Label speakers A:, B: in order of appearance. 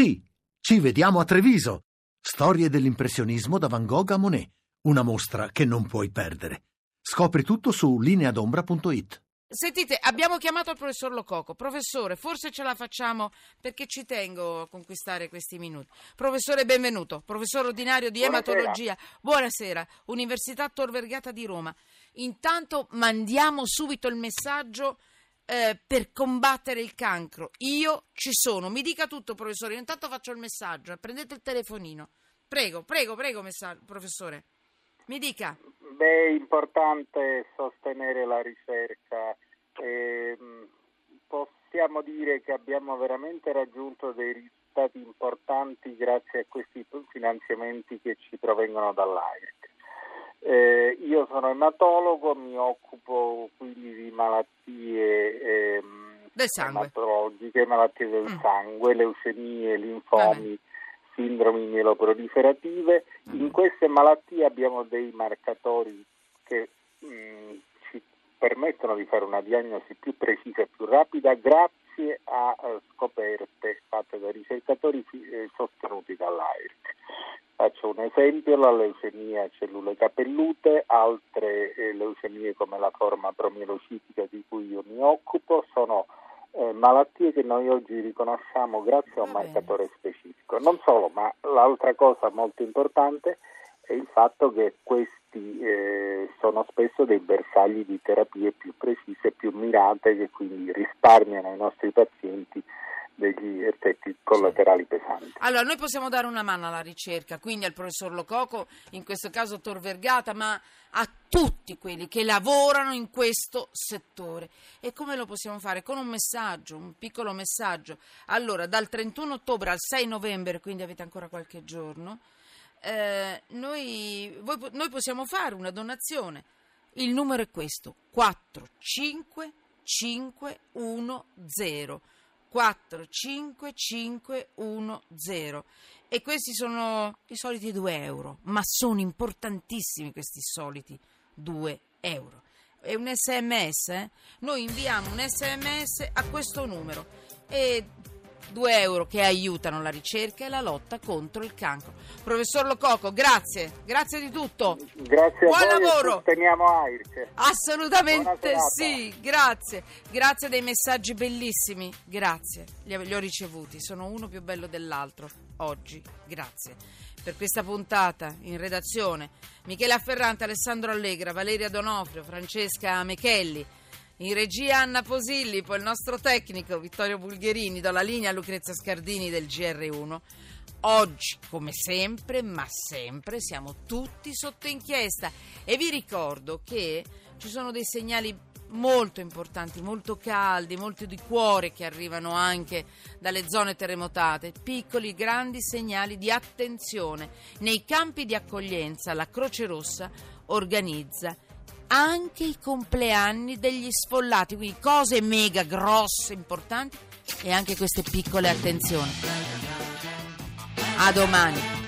A: Sì, ci vediamo a Treviso. Storie dell'impressionismo da Van Gogh a Monet. Una mostra che non puoi perdere. Scopri tutto su lineadombra.it.
B: Sentite, abbiamo chiamato il professor Lococo. Professore, forse ce la facciamo perché ci tengo a conquistare questi minuti. Professore, benvenuto. Professore ordinario di
C: Buonasera.
B: ematologia. Buonasera. Università Tor Vergata di Roma. Intanto mandiamo subito il messaggio eh, per combattere il cancro. Io ci sono. Mi dica tutto, professore. Io intanto faccio il messaggio. Prendete il telefonino. Prego, prego, prego, messaggio, professore. Mi dica.
C: Beh, è importante sostenere la ricerca. Ehm, possiamo dire che abbiamo veramente raggiunto dei risultati importanti grazie a questi finanziamenti che ci provengono dall'AIRC. Eh, io sono ematologo, mi occupo quindi di malattie
B: Del sangue.
C: ematologiche, malattie del
B: Mm.
C: sangue, leucemie, linfomi, sindromi mieloproliferative.
B: Mm.
C: In queste malattie abbiamo dei marcatori che mh, ci permettono di fare una diagnosi più precisa e più rapida grazie a eh, scoperte fatte da ricercatori eh, sostenuti dall'AIRC. Faccio un esempio, la leucemia a cellule capellute, altre eh, leucemie come la forma promielocitica di cui io mi occupo sono eh, malattie che noi oggi riconosciamo grazie a un marcatore specifico. Non solo, ma l'altra cosa molto importante è il fatto che questi eh, sono spesso dei bersagli di terapie più precise, più mirate, che quindi risparmiano ai nostri pazienti degli effetti collaterali pesanti.
B: Allora, noi possiamo dare una mano alla ricerca, quindi al professor Lococo, in questo caso Tor Vergata, ma a tutti quelli che lavorano in questo settore. E come lo possiamo fare? Con un messaggio, un piccolo messaggio. Allora, dal 31 ottobre al 6 novembre, quindi avete ancora qualche giorno, eh, noi, voi noi possiamo fare una donazione. Il numero è questo, 45510. 45510 e questi sono i soliti 2 euro, ma sono importantissimi questi soliti 2 euro. È un sms, eh? noi inviamo un sms a questo numero e 2 euro che aiutano la ricerca e la lotta contro il cancro. Professor Lococo, grazie, grazie di tutto.
C: Grazie
B: Buon
C: a voi
B: lavoro.
C: sosteniamo AIRC.
B: Assolutamente sì, grazie. Grazie dei messaggi bellissimi. Grazie, li, ho- li ho ricevuti. Sono uno più bello dell'altro oggi. Grazie. Per questa puntata in redazione Michele Afferrante, Alessandro Allegra, Valeria Donofrio, Francesca Mechelli. In regia Anna Posilli, poi il nostro tecnico Vittorio Bulgherini, do la linea Lucrezia Scardini del GR1. Oggi, come sempre, ma sempre, siamo tutti sotto inchiesta e vi ricordo che ci sono dei segnali molto importanti, molto caldi, molto di cuore che arrivano anche dalle zone terremotate, piccoli, grandi segnali di attenzione. Nei campi di accoglienza la Croce Rossa organizza anche i compleanni degli sfollati, quindi cose mega grosse, importanti e anche queste piccole attenzioni. A domani.